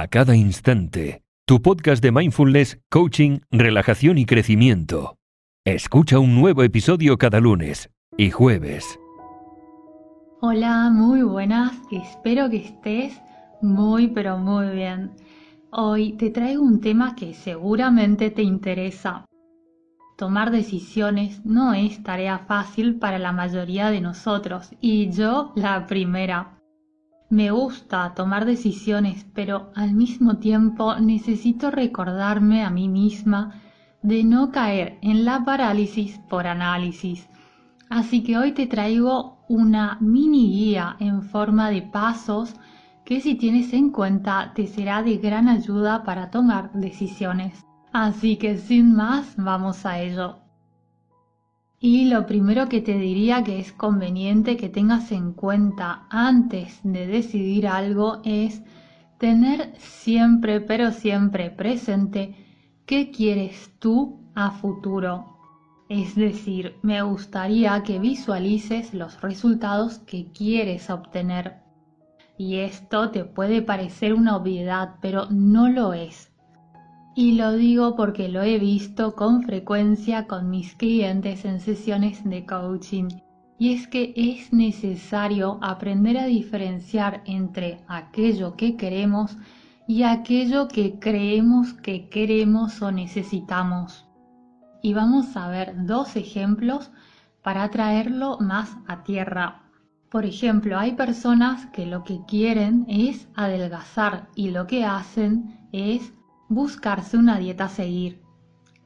a cada instante. Tu podcast de mindfulness, coaching, relajación y crecimiento. Escucha un nuevo episodio cada lunes y jueves. Hola, muy buenas. Espero que estés muy pero muy bien. Hoy te traigo un tema que seguramente te interesa. Tomar decisiones no es tarea fácil para la mayoría de nosotros y yo la primera. Me gusta tomar decisiones, pero al mismo tiempo necesito recordarme a mí misma de no caer en la parálisis por análisis. Así que hoy te traigo una mini guía en forma de pasos que si tienes en cuenta te será de gran ayuda para tomar decisiones. Así que sin más, vamos a ello. Y lo primero que te diría que es conveniente que tengas en cuenta antes de decidir algo es tener siempre, pero siempre presente qué quieres tú a futuro. Es decir, me gustaría que visualices los resultados que quieres obtener. Y esto te puede parecer una obviedad, pero no lo es. Y lo digo porque lo he visto con frecuencia con mis clientes en sesiones de coaching. Y es que es necesario aprender a diferenciar entre aquello que queremos y aquello que creemos que queremos o necesitamos. Y vamos a ver dos ejemplos para traerlo más a tierra. Por ejemplo, hay personas que lo que quieren es adelgazar y lo que hacen es buscarse una dieta a seguir.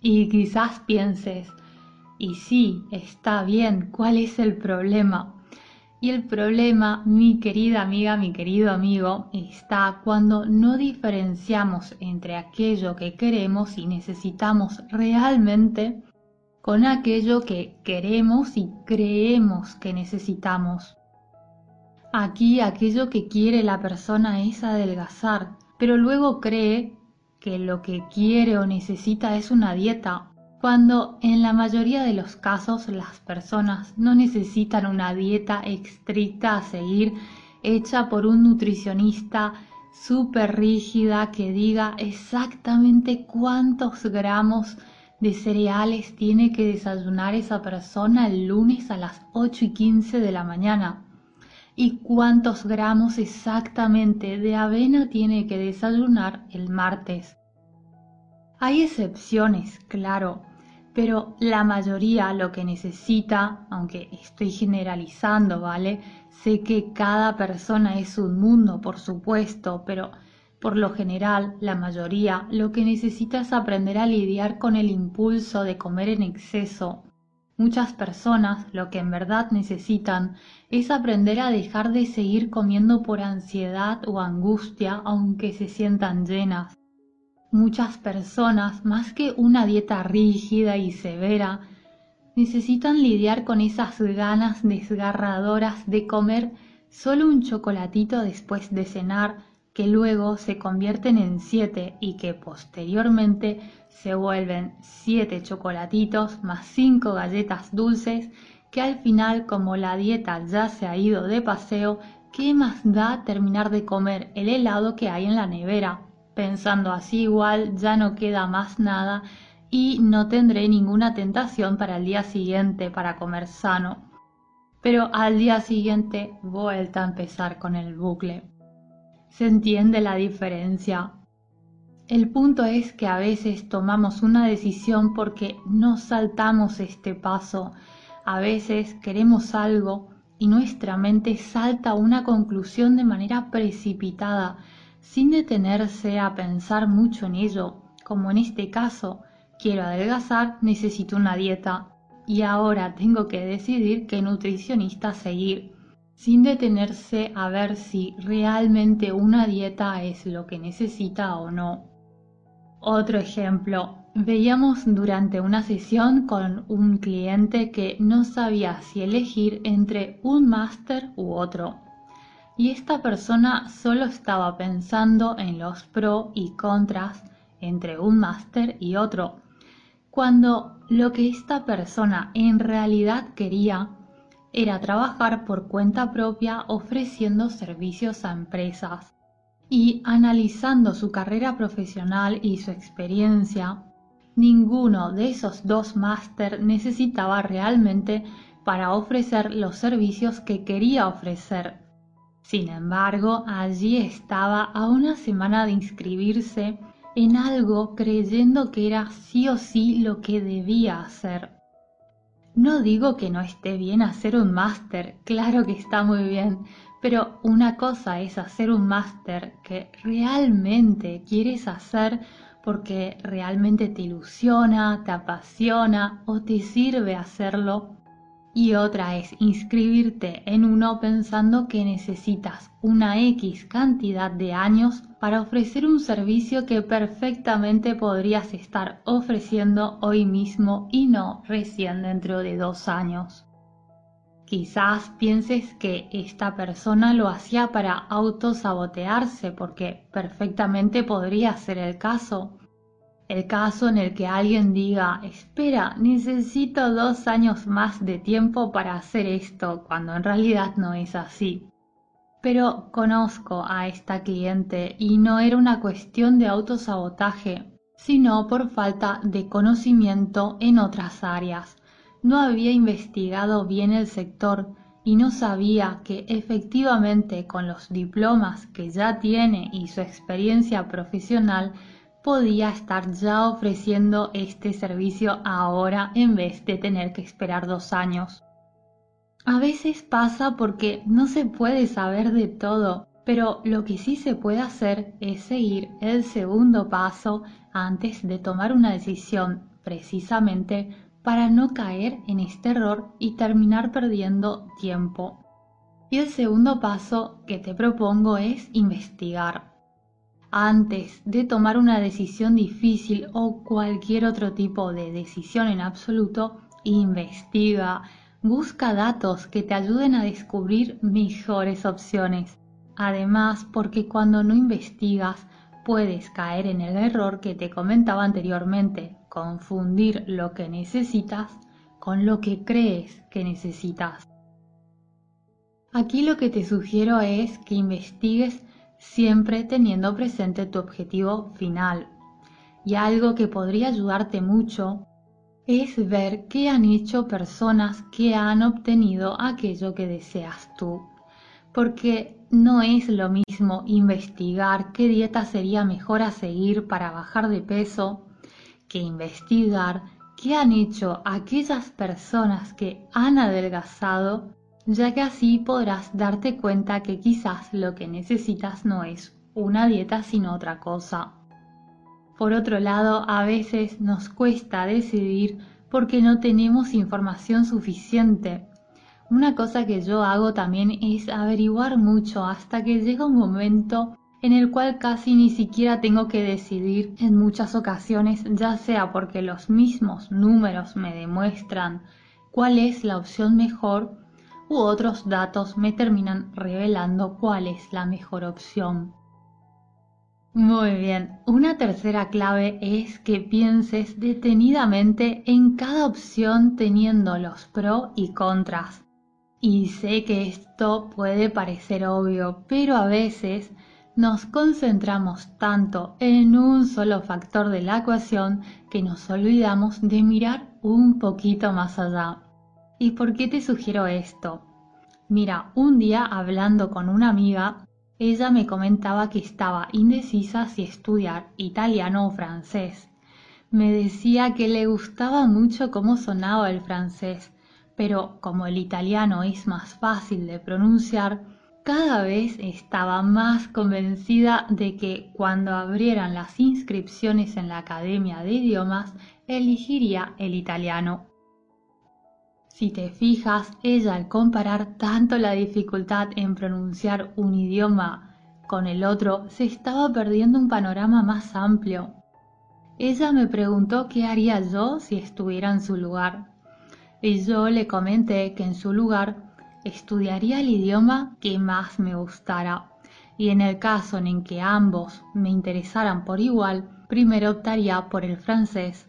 Y quizás pienses, y sí, está bien, ¿cuál es el problema? Y el problema, mi querida amiga, mi querido amigo, está cuando no diferenciamos entre aquello que queremos y necesitamos realmente con aquello que queremos y creemos que necesitamos. Aquí aquello que quiere la persona es adelgazar, pero luego cree que lo que quiere o necesita es una dieta, cuando en la mayoría de los casos las personas no necesitan una dieta estricta a seguir hecha por un nutricionista súper rígida que diga exactamente cuántos gramos de cereales tiene que desayunar esa persona el lunes a las 8 y 15 de la mañana y cuántos gramos exactamente de avena tiene que desayunar el martes. Hay excepciones, claro, pero la mayoría lo que necesita, aunque estoy generalizando, ¿vale? Sé que cada persona es un mundo, por supuesto, pero por lo general, la mayoría lo que necesita es aprender a lidiar con el impulso de comer en exceso Muchas personas lo que en verdad necesitan es aprender a dejar de seguir comiendo por ansiedad o angustia aunque se sientan llenas. Muchas personas, más que una dieta rígida y severa, necesitan lidiar con esas ganas desgarradoras de comer solo un chocolatito después de cenar que luego se convierten en siete y que posteriormente se vuelven siete chocolatitos más cinco galletas dulces que al final como la dieta ya se ha ido de paseo, ¿qué más da terminar de comer el helado que hay en la nevera? Pensando así igual ya no queda más nada y no tendré ninguna tentación para el día siguiente para comer sano. Pero al día siguiente vuelta a empezar con el bucle se entiende la diferencia. El punto es que a veces tomamos una decisión porque no saltamos este paso. A veces queremos algo y nuestra mente salta a una conclusión de manera precipitada, sin detenerse a pensar mucho en ello, como en este caso, quiero adelgazar, necesito una dieta y ahora tengo que decidir qué nutricionista seguir sin detenerse a ver si realmente una dieta es lo que necesita o no. Otro ejemplo, veíamos durante una sesión con un cliente que no sabía si elegir entre un máster u otro. Y esta persona solo estaba pensando en los pros y contras entre un máster y otro, cuando lo que esta persona en realidad quería era trabajar por cuenta propia ofreciendo servicios a empresas. y analizando su carrera profesional y su experiencia, ninguno de esos dos máster necesitaba realmente para ofrecer los servicios que quería ofrecer. Sin embargo, allí estaba a una semana de inscribirse en algo creyendo que era sí o sí lo que debía hacer. No digo que no esté bien hacer un máster, claro que está muy bien, pero una cosa es hacer un máster que realmente quieres hacer porque realmente te ilusiona, te apasiona o te sirve hacerlo y otra es inscribirte en uno pensando que necesitas una X cantidad de años para ofrecer un servicio que perfectamente podrías estar ofreciendo hoy mismo y no recién dentro de dos años. Quizás pienses que esta persona lo hacía para autosabotearse porque perfectamente podría ser el caso el caso en el que alguien diga, espera, necesito dos años más de tiempo para hacer esto, cuando en realidad no es así. Pero conozco a esta cliente y no era una cuestión de autosabotaje, sino por falta de conocimiento en otras áreas. No había investigado bien el sector y no sabía que efectivamente con los diplomas que ya tiene y su experiencia profesional podía estar ya ofreciendo este servicio ahora en vez de tener que esperar dos años. A veces pasa porque no se puede saber de todo, pero lo que sí se puede hacer es seguir el segundo paso antes de tomar una decisión, precisamente para no caer en este error y terminar perdiendo tiempo. Y el segundo paso que te propongo es investigar antes de tomar una decisión difícil o cualquier otro tipo de decisión en absoluto, investiga, busca datos que te ayuden a descubrir mejores opciones. Además, porque cuando no investigas, puedes caer en el error que te comentaba anteriormente, confundir lo que necesitas con lo que crees que necesitas. Aquí lo que te sugiero es que investigues siempre teniendo presente tu objetivo final. Y algo que podría ayudarte mucho es ver qué han hecho personas que han obtenido aquello que deseas tú. Porque no es lo mismo investigar qué dieta sería mejor a seguir para bajar de peso que investigar qué han hecho aquellas personas que han adelgazado ya que así podrás darte cuenta que quizás lo que necesitas no es una dieta sino otra cosa. Por otro lado, a veces nos cuesta decidir porque no tenemos información suficiente. Una cosa que yo hago también es averiguar mucho hasta que llega un momento en el cual casi ni siquiera tengo que decidir en muchas ocasiones, ya sea porque los mismos números me demuestran cuál es la opción mejor u otros datos me terminan revelando cuál es la mejor opción. Muy bien, una tercera clave es que pienses detenidamente en cada opción teniendo los pros y contras. Y sé que esto puede parecer obvio, pero a veces nos concentramos tanto en un solo factor de la ecuación que nos olvidamos de mirar un poquito más allá. ¿Y por qué te sugiero esto? Mira, un día hablando con una amiga, ella me comentaba que estaba indecisa si estudiar italiano o francés. Me decía que le gustaba mucho cómo sonaba el francés, pero como el italiano es más fácil de pronunciar, cada vez estaba más convencida de que cuando abrieran las inscripciones en la Academia de Idiomas, elegiría el italiano. Si te fijas, ella al comparar tanto la dificultad en pronunciar un idioma con el otro, se estaba perdiendo un panorama más amplio. Ella me preguntó qué haría yo si estuviera en su lugar. Y yo le comenté que en su lugar estudiaría el idioma que más me gustara. Y en el caso en que ambos me interesaran por igual, primero optaría por el francés,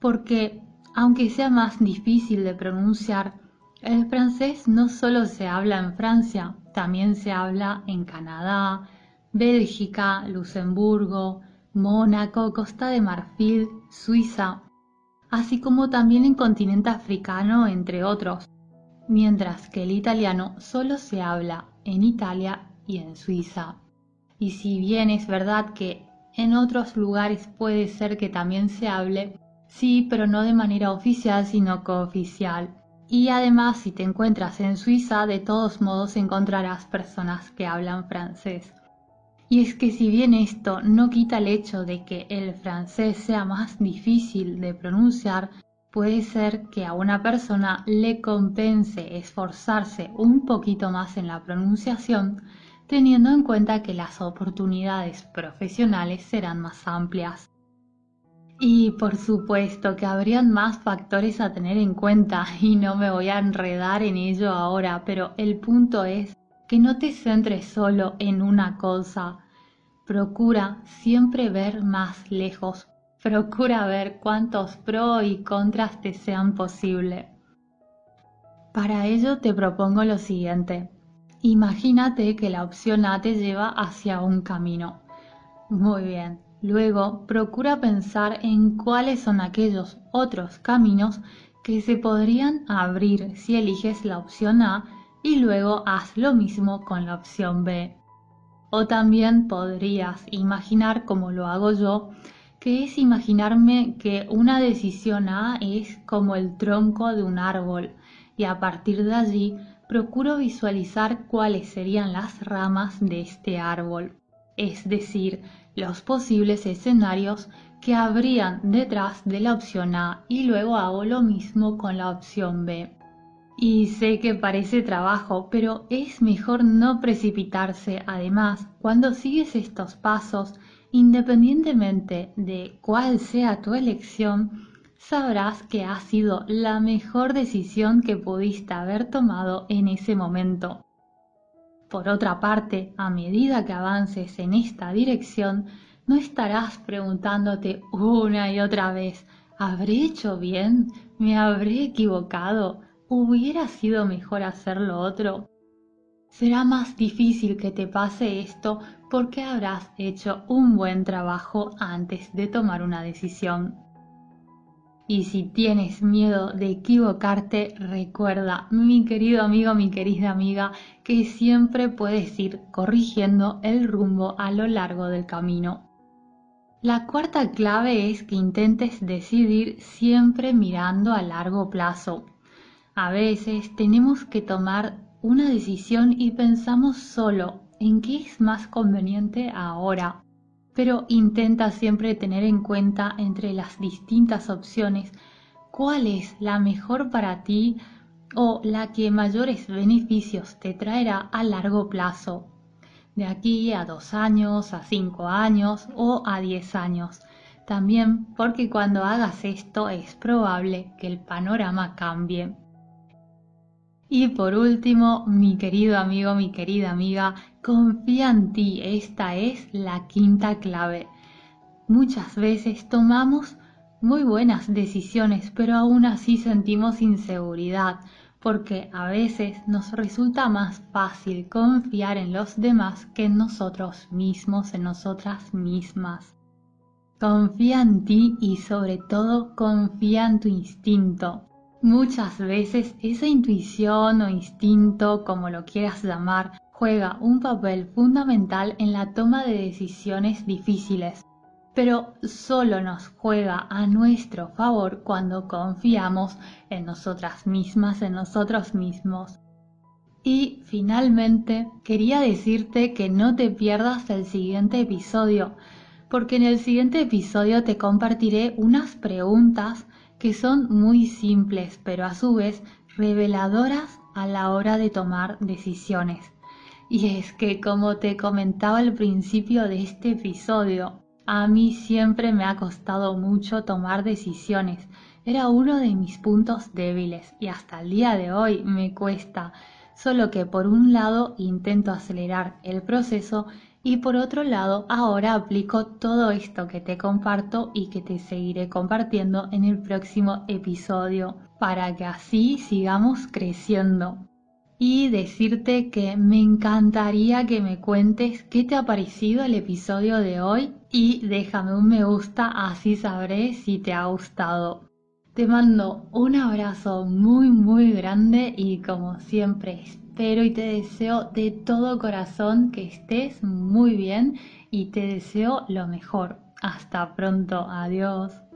porque aunque sea más difícil de pronunciar, el francés no solo se habla en Francia, también se habla en Canadá, Bélgica, Luxemburgo, Mónaco, Costa de Marfil, Suiza, así como también en continente africano, entre otros, mientras que el italiano solo se habla en Italia y en Suiza. Y si bien es verdad que en otros lugares puede ser que también se hable, sí, pero no de manera oficial, sino cooficial. Y además, si te encuentras en Suiza, de todos modos encontrarás personas que hablan francés. Y es que si bien esto no quita el hecho de que el francés sea más difícil de pronunciar, puede ser que a una persona le compense esforzarse un poquito más en la pronunciación, teniendo en cuenta que las oportunidades profesionales serán más amplias. Y por supuesto que habrían más factores a tener en cuenta y no me voy a enredar en ello ahora, pero el punto es que no te centres solo en una cosa. Procura siempre ver más lejos. Procura ver cuántos pros y contras te sean posible. Para ello te propongo lo siguiente. Imagínate que la opción A te lleva hacia un camino. Muy bien, Luego, procura pensar en cuáles son aquellos otros caminos que se podrían abrir si eliges la opción A y luego haz lo mismo con la opción B. O también podrías imaginar, como lo hago yo, que es imaginarme que una decisión A es como el tronco de un árbol y a partir de allí procuro visualizar cuáles serían las ramas de este árbol. Es decir, los posibles escenarios que habrían detrás de la opción A y luego hago lo mismo con la opción B. Y sé que parece trabajo, pero es mejor no precipitarse. Además, cuando sigues estos pasos, independientemente de cuál sea tu elección, sabrás que ha sido la mejor decisión que pudiste haber tomado en ese momento. Por otra parte, a medida que avances en esta dirección, no estarás preguntándote una y otra vez, ¿habré hecho bien? ¿Me habré equivocado? ¿Hubiera sido mejor hacer lo otro? Será más difícil que te pase esto porque habrás hecho un buen trabajo antes de tomar una decisión. Y si tienes miedo de equivocarte, recuerda, mi querido amigo, mi querida amiga, que siempre puedes ir corrigiendo el rumbo a lo largo del camino. La cuarta clave es que intentes decidir siempre mirando a largo plazo. A veces tenemos que tomar una decisión y pensamos solo en qué es más conveniente ahora pero intenta siempre tener en cuenta entre las distintas opciones cuál es la mejor para ti o la que mayores beneficios te traerá a largo plazo, de aquí a dos años, a cinco años o a diez años. También porque cuando hagas esto es probable que el panorama cambie. Y por último, mi querido amigo, mi querida amiga, confía en ti. Esta es la quinta clave. Muchas veces tomamos muy buenas decisiones, pero aún así sentimos inseguridad, porque a veces nos resulta más fácil confiar en los demás que en nosotros mismos, en nosotras mismas. Confía en ti y sobre todo confía en tu instinto. Muchas veces esa intuición o instinto, como lo quieras llamar, juega un papel fundamental en la toma de decisiones difíciles, pero solo nos juega a nuestro favor cuando confiamos en nosotras mismas, en nosotros mismos. Y finalmente, quería decirte que no te pierdas el siguiente episodio, porque en el siguiente episodio te compartiré unas preguntas que son muy simples, pero a su vez reveladoras a la hora de tomar decisiones. Y es que, como te comentaba al principio de este episodio, a mí siempre me ha costado mucho tomar decisiones. Era uno de mis puntos débiles y hasta el día de hoy me cuesta. Solo que por un lado intento acelerar el proceso y por otro lado, ahora aplico todo esto que te comparto y que te seguiré compartiendo en el próximo episodio para que así sigamos creciendo. y decirte que me encantaría que me cuentes qué te ha parecido el episodio de hoy y déjame un me gusta así sabré si te ha gustado. Te mando un abrazo muy muy grande y como siempre espero y te deseo de todo corazón que estés muy bien y te deseo lo mejor. Hasta pronto, adiós.